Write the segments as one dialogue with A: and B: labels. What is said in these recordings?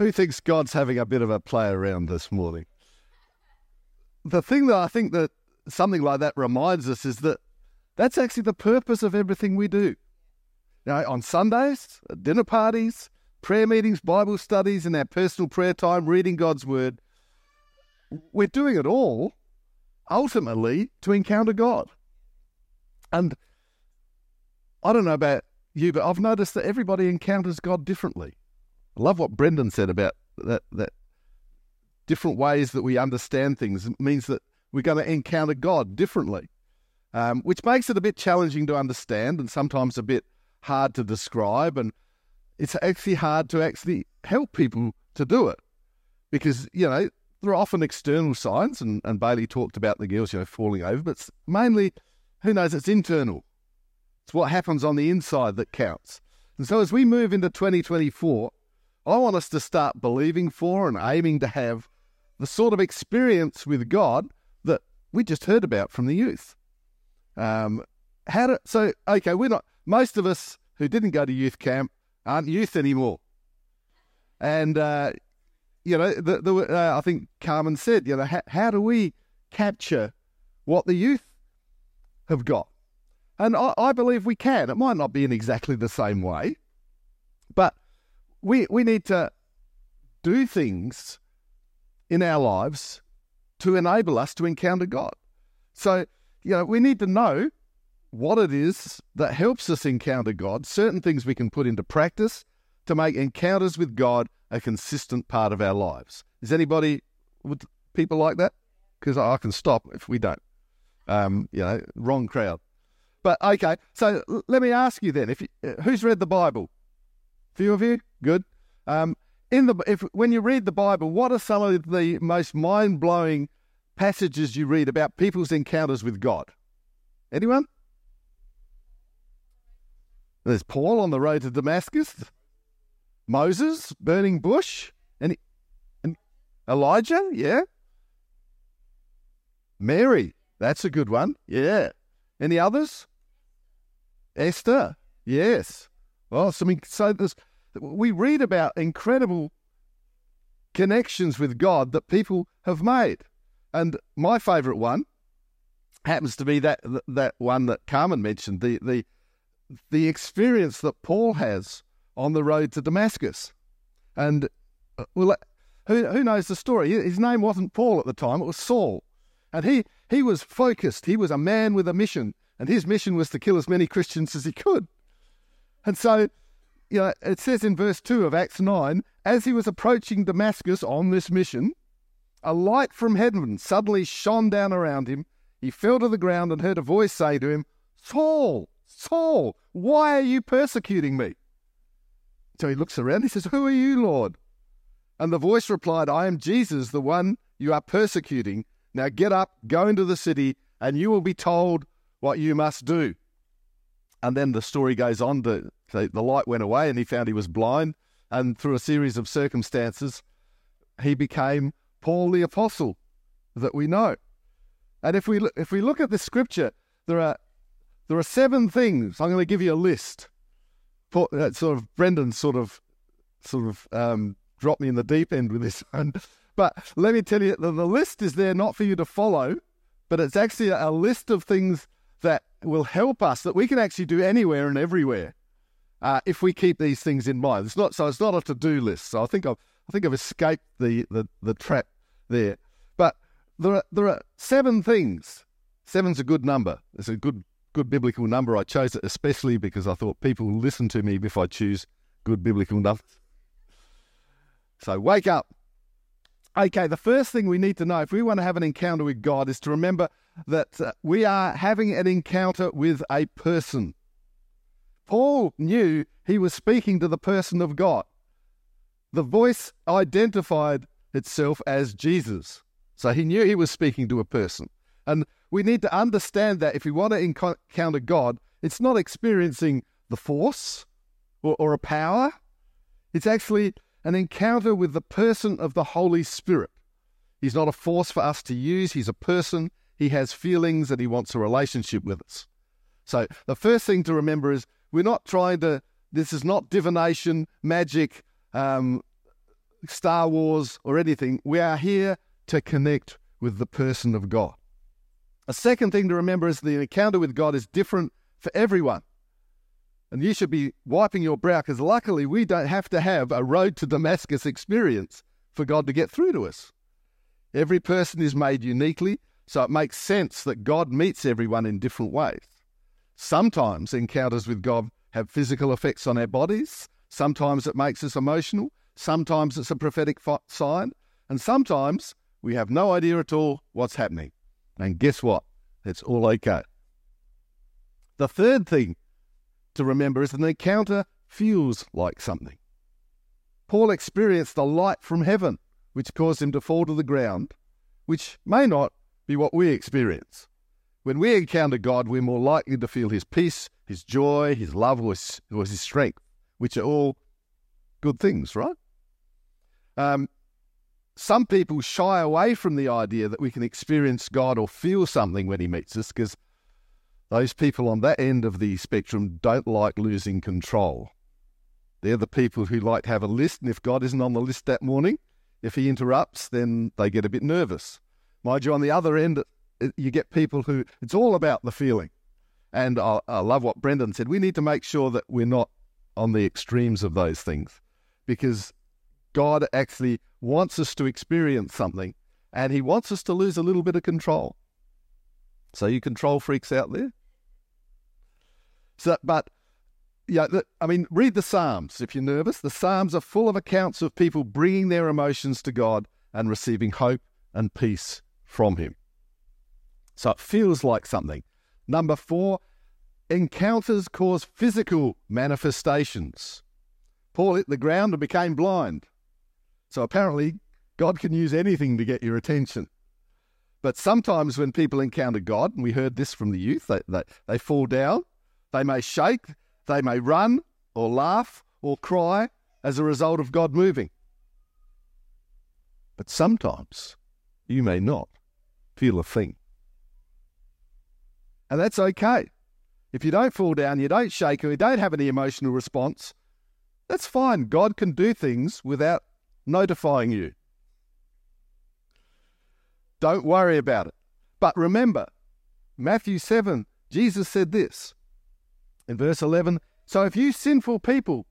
A: Who thinks God's having a bit of a play around this morning? The thing that I think that something like that reminds us is that that's actually the purpose of everything we do. Know, on Sundays, dinner parties, prayer meetings, Bible studies, and our personal prayer time, reading God's Word, we're doing it all ultimately to encounter God. And I don't know about you, but I've noticed that everybody encounters God differently. I love what Brendan said about that, that different ways that we understand things means that we're going to encounter God differently, um, which makes it a bit challenging to understand and sometimes a bit hard to describe. And it's actually hard to actually help people to do it because, you know, there are often external signs, and, and Bailey talked about the girls, you know, falling over, but mainly, who knows, it's internal. It's what happens on the inside that counts. And so as we move into 2024, I want us to start believing for and aiming to have the sort of experience with God that we just heard about from the youth. Um, how to, so, okay, we're not, most of us who didn't go to youth camp aren't youth anymore. And, uh, you know, the, the, uh, I think Carmen said, you know, how, how do we capture what the youth have got? And I, I believe we can. It might not be in exactly the same way, but we we need to do things in our lives to enable us to encounter God. So, you know, we need to know what it is that helps us encounter God, certain things we can put into practice to make encounters with God a consistent part of our lives. Is anybody with people like that? Because I can stop if we don't. Um, you know, wrong crowd. But okay, so let me ask you then: if you, uh, who's read the Bible? Few of you, good. Um, in the if when you read the Bible, what are some of the most mind blowing passages you read about people's encounters with God? Anyone? There's Paul on the road to Damascus, Moses burning bush, and, and Elijah, yeah. Mary, that's a good one, yeah. Any others? Esther, yes. Well, so, I mean, so there's, we read about incredible connections with God that people have made. And my favourite one happens to be that that one that Carmen mentioned, the the the experience that Paul has on the road to Damascus. And uh, well, who who knows the story? His name wasn't Paul at the time; it was Saul, and he he was focused. He was a man with a mission, and his mission was to kill as many Christians as he could. And so, you know, it says in verse 2 of Acts 9 as he was approaching Damascus on this mission, a light from heaven suddenly shone down around him. He fell to the ground and heard a voice say to him, Saul, Saul, why are you persecuting me? So he looks around. He says, Who are you, Lord? And the voice replied, I am Jesus, the one you are persecuting. Now get up, go into the city, and you will be told what you must do. And then the story goes on to the light went away and he found he was blind. And through a series of circumstances, he became Paul the Apostle that we know. And if we, if we look at the scripture, there are, there are seven things. I'm going to give you a list. Paul, uh, sort of Brendan sort of sort of um, dropped me in the deep end with this. But let me tell you, the, the list is there not for you to follow, but it's actually a list of things that will help us that we can actually do anywhere and everywhere uh, if we keep these things in mind. It's not so it's not a to do list. So I think I've I think I've escaped the, the, the trap there. But there are there are seven things. Seven's a good number. It's a good good biblical number. I chose it especially because I thought people will listen to me if I choose good biblical numbers. So wake up. Okay, the first thing we need to know if we want to have an encounter with God is to remember that uh, we are having an encounter with a person. Paul knew he was speaking to the person of God. The voice identified itself as Jesus. So he knew he was speaking to a person. And we need to understand that if we want to encounter God, it's not experiencing the force or, or a power, it's actually an encounter with the person of the Holy Spirit. He's not a force for us to use, he's a person he has feelings and he wants a relationship with us. So the first thing to remember is we're not trying to, this is not divination, magic, um, Star Wars or anything. We are here to connect with the person of God. A second thing to remember is the encounter with God is different for everyone. And you should be wiping your brow because luckily we don't have to have a road to Damascus experience for God to get through to us. Every person is made uniquely, so it makes sense that God meets everyone in different ways. Sometimes encounters with God have physical effects on our bodies, sometimes it makes us emotional, sometimes it's a prophetic sign, and sometimes we have no idea at all what's happening. And guess what? It's all okay. The third thing to remember is that an encounter feels like something. Paul experienced the light from heaven, which caused him to fall to the ground, which may not be what we experience. When we encounter God, we're more likely to feel His peace, His joy, His love, or His, or his strength, which are all good things, right? Um, some people shy away from the idea that we can experience God or feel something when He meets us because those people on that end of the spectrum don't like losing control. They're the people who like to have a list, and if God isn't on the list that morning, if He interrupts, then they get a bit nervous. Mind you, on the other end, uh, you get people who it's all about the feeling. And I, I love what Brendan said. We need to make sure that we're not on the extremes of those things because God actually wants us to experience something and He wants us to lose a little bit of control. So, you control freaks out there? So, but yeah, I mean, read the Psalms if you're nervous. The Psalms are full of accounts of people bringing their emotions to God and receiving hope and peace from Him. So it feels like something. Number four, encounters cause physical manifestations. Paul hit the ground and became blind. So apparently, God can use anything to get your attention. But sometimes when people encounter God, and we heard this from the youth, they, they, they fall down, they may shake, they may run or laugh or cry as a result of God moving. But sometimes you may not feel a thing. And that's okay. If you don't fall down, you don't shake, or you don't have any emotional response, that's fine. God can do things without notifying you. Don't worry about it. But remember, Matthew 7, Jesus said this in verse 11 So if you sinful people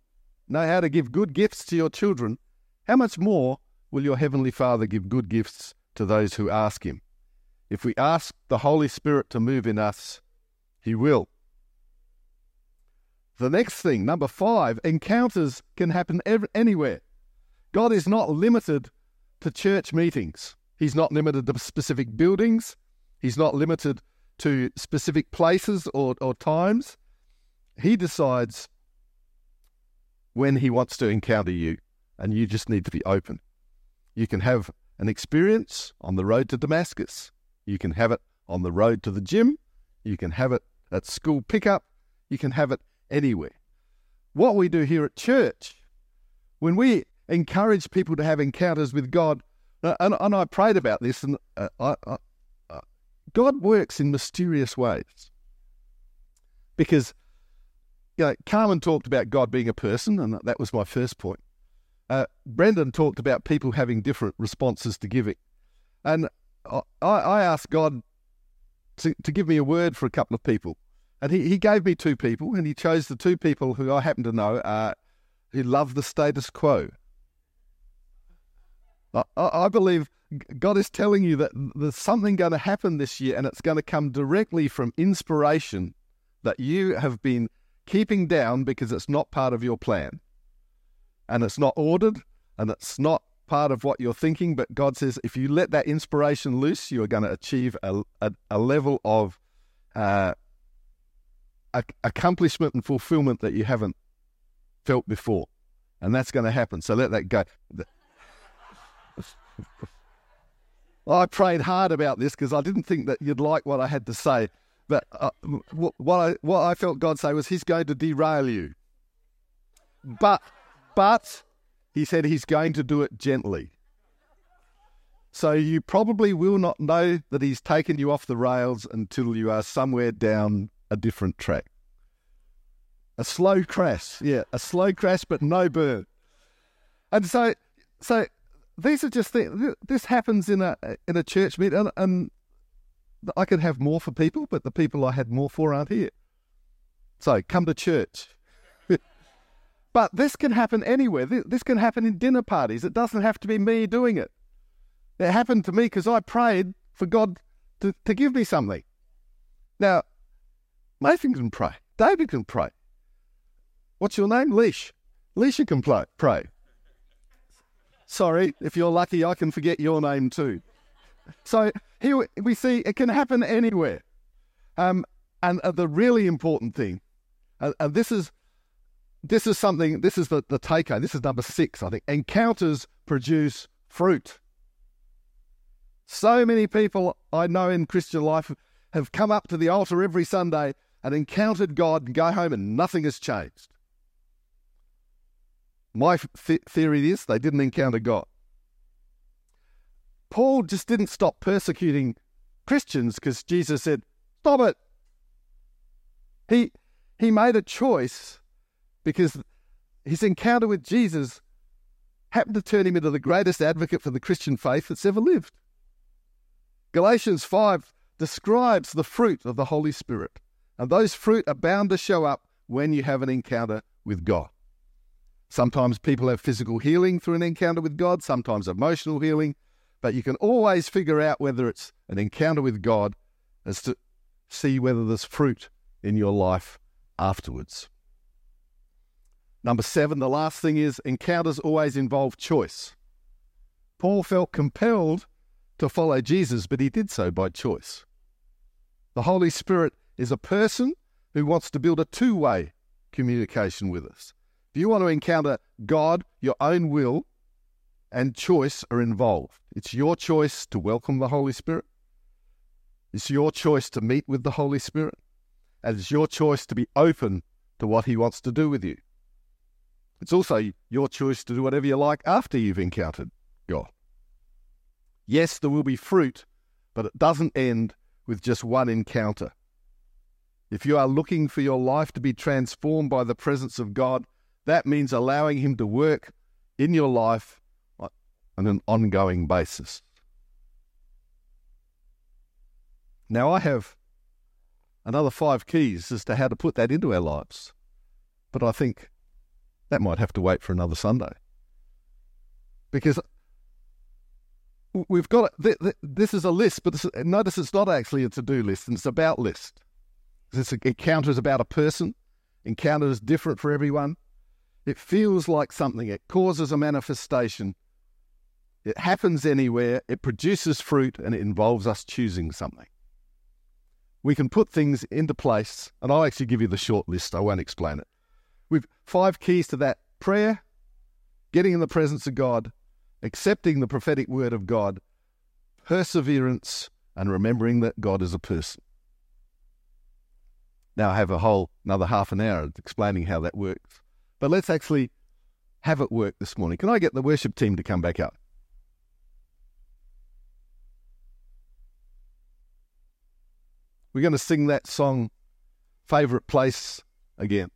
A: know how to give good gifts to your children, how much more will your heavenly Father give good gifts to those who ask him? If we ask the Holy Spirit to move in us, He will. The next thing, number five, encounters can happen ev- anywhere. God is not limited to church meetings. He's not limited to specific buildings. He's not limited to specific places or, or times. He decides when he wants to encounter you, and you just need to be open. You can have an experience on the road to Damascus. You can have it on the road to the gym. You can have it at school pickup. You can have it anywhere. What we do here at church, when we encourage people to have encounters with God, uh, and, and I prayed about this, and uh, I, uh, God works in mysterious ways. Because you know, Carmen talked about God being a person, and that was my first point. Uh, Brendan talked about people having different responses to giving. And I, I asked God to, to give me a word for a couple of people. And he, he gave me two people, and he chose the two people who I happen to know uh, who love the status quo. I, I believe God is telling you that there's something going to happen this year, and it's going to come directly from inspiration that you have been keeping down because it's not part of your plan. And it's not ordered, and it's not part of what you're thinking, but God says if you let that inspiration loose, you are going to achieve a, a, a level of uh, accomplishment and fulfillment that you haven't felt before. And that's going to happen. So let that go. I prayed hard about this because I didn't think that you'd like what I had to say. But uh, what I what I felt God say was He's going to derail you. But but he said he's going to do it gently. So you probably will not know that he's taken you off the rails until you are somewhere down a different track. A slow crash, yeah, a slow crash, but no burn. And so so these are just things. This happens in a in a church meeting, and, and I could have more for people, but the people I had more for aren't here. So come to church. But this can happen anywhere. This can happen in dinner parties. It doesn't have to be me doing it. It happened to me because I prayed for God to, to give me something. Now, Nathan can pray. David can pray. What's your name? Leash. Leisha can play, pray. Sorry, if you're lucky, I can forget your name too. So here we see it can happen anywhere. Um, and uh, the really important thing, uh, and this is this is something. This is the the take home. This is number six, I think. Encounters produce fruit. So many people I know in Christian life have come up to the altar every Sunday and encountered God and go home and nothing has changed. My th- theory is they didn't encounter God. Paul just didn't stop persecuting Christians because Jesus said, Stop it. He, he made a choice because his encounter with Jesus happened to turn him into the greatest advocate for the Christian faith that's ever lived. Galatians 5 describes the fruit of the Holy Spirit, and those fruit are bound to show up when you have an encounter with God. Sometimes people have physical healing through an encounter with God, sometimes emotional healing, but you can always figure out whether it's an encounter with God as to see whether there's fruit in your life afterwards. Number seven, the last thing is encounters always involve choice. Paul felt compelled to follow Jesus, but he did so by choice. The Holy Spirit is a person who wants to build a two way communication with us. If you want to encounter God, your own will and choice are involved. It's your choice to welcome the Holy Spirit. It's your choice to meet with the Holy Spirit. And it's your choice to be open to what He wants to do with you. It's also your choice to do whatever you like after you've encountered God. Yes, there will be fruit, but it doesn't end with just one encounter. If you are looking for your life to be transformed by the presence of God, that means allowing Him to work in your life on an ongoing basis. Now, I have another five keys as to how to put that into our lives, but I think that might have to wait for another Sunday. Because we've got this is a list, but notice it's not actually a to do list, and it's about list. This encounter is about a person. Encounter is different for everyone. It feels like something, it causes a manifestation. It happens anywhere, it produces fruit, and it involves us choosing something. We can put things into place, and I'll actually give you the short list, I won't explain it. We've five keys to that prayer, getting in the presence of God, accepting the prophetic word of God, perseverance, and remembering that God is a person. Now I have a whole another half an hour explaining how that works. But let's actually have it work this morning. Can I get the worship team to come back up? We're going to sing that song, Favourite Place, again.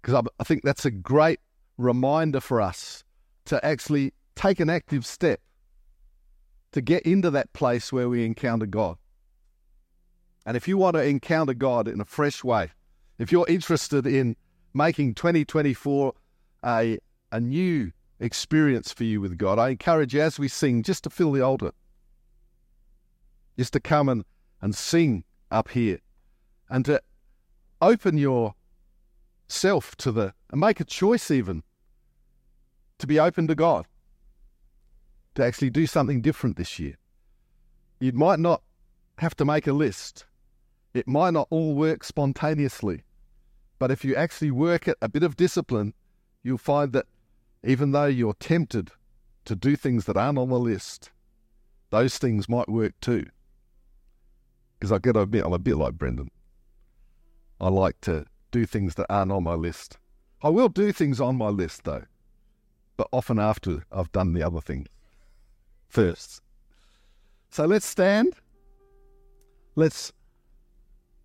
A: Because I, think that's a great reminder for us to actually take an active step to get into that place where we encounter God. And if you want to encounter God in a fresh way, if you're interested in making 2024 a, a new experience for you with God, I encourage you as we sing just to fill the altar, just to come and, and sing up here and to open yourself to the, and make a choice even to be open to God, to actually do something different this year. You might not have to make a list. It might not all work spontaneously. But if you actually work at a bit of discipline, you'll find that even though you're tempted to do things that aren't on the list, those things might work too. Because I've got to admit, I'm a bit like Brendan. I like to do things that aren't on my list. I will do things on my list though, but often after I've done the other thing first. So let's stand. Let's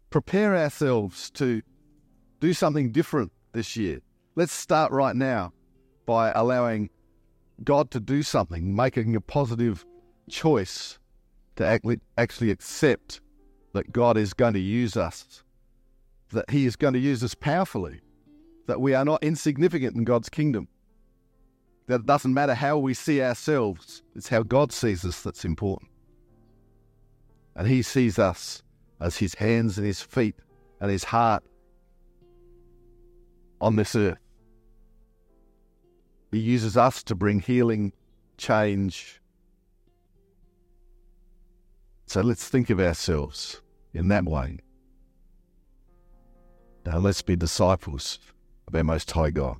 A: prepare ourselves to do something different this year. Let's start right now by allowing God to do something, making a positive choice to actually, accept that God is going to use us, that He is going to use us powerfully, that we are not insignificant in God's kingdom, that it doesn't matter how we see ourselves, it's how God sees us that's important. And He sees us as His hands and His feet and His heart on this earth. He uses us to bring healing, change. So let's think of ourselves in that way. Now let's be disciples of our Most High God.